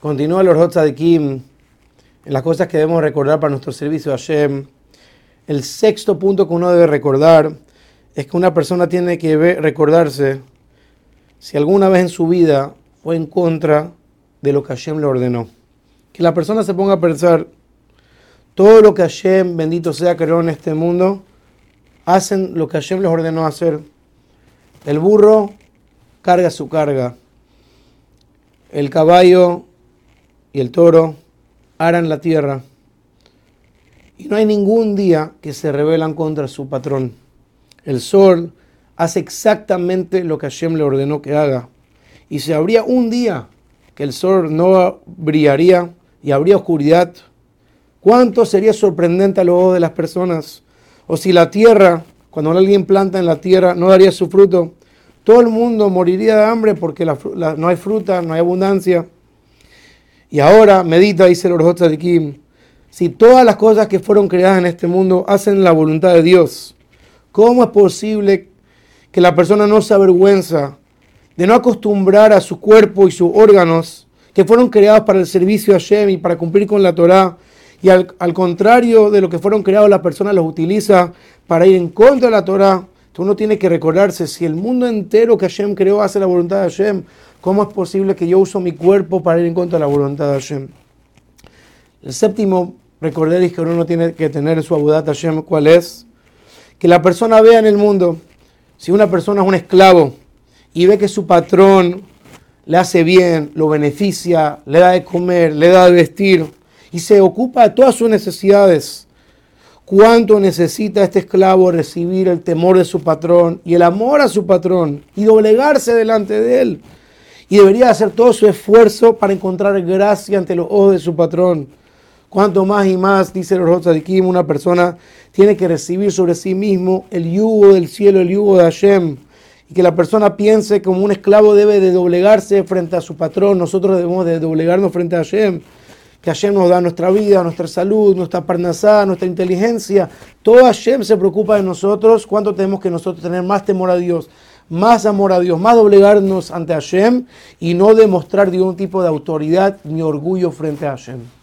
Continúa los de Kim en las cosas que debemos recordar para nuestro servicio a Hashem. El sexto punto que uno debe recordar es que una persona tiene que recordarse si alguna vez en su vida fue en contra de lo que Hashem le ordenó. Que la persona se ponga a pensar, todo lo que Hashem, bendito sea, creó en este mundo, hacen lo que Hashem les ordenó hacer. El burro carga su carga. El caballo y el toro aran la tierra. Y no hay ningún día que se rebelan contra su patrón. El sol hace exactamente lo que Hashem le ordenó que haga. Y si habría un día que el sol no brillaría y habría oscuridad, ¿cuánto sería sorprendente a los ojos de las personas? O si la tierra, cuando alguien planta en la tierra, no daría su fruto, todo el mundo moriría de hambre porque no hay fruta, no hay abundancia. Y ahora medita, dice el Kim, si todas las cosas que fueron creadas en este mundo hacen la voluntad de Dios, ¿cómo es posible que la persona no se avergüenza de no acostumbrar a su cuerpo y sus órganos que fueron creados para el servicio a Shem y para cumplir con la Torah? Y al, contrario de lo que fueron creados, la persona los utiliza para ir en contra de la Torah. Uno tiene que recordarse, si el mundo entero que Hashem creó hace la voluntad de Hashem, ¿Cómo es posible que yo uso mi cuerpo para ir en contra de la voluntad de Hashem? El séptimo, recordéis que uno tiene que tener en su de Hashem, ¿cuál es? Que la persona vea en el mundo, si una persona es un esclavo y ve que su patrón le hace bien, lo beneficia, le da de comer, le da de vestir y se ocupa de todas sus necesidades, cuánto necesita este esclavo recibir el temor de su patrón y el amor a su patrón y doblegarse delante de él y debería hacer todo su esfuerzo para encontrar gracia ante los ojos de su patrón. Cuanto más y más, dice el Kim, una persona tiene que recibir sobre sí mismo el yugo del cielo, el yugo de Hashem. Y que la persona piense como un esclavo debe de doblegarse frente a su patrón. Nosotros debemos de doblegarnos frente a Hashem. Que Hashem nos da nuestra vida, nuestra salud, nuestra parnasá, nuestra inteligencia. Todo Hashem se preocupa de nosotros. ¿Cuánto tenemos que nosotros tener más temor a Dios? Más amor a Dios, más doblegarnos ante Hashem y no demostrar ningún tipo de autoridad ni orgullo frente a Hashem.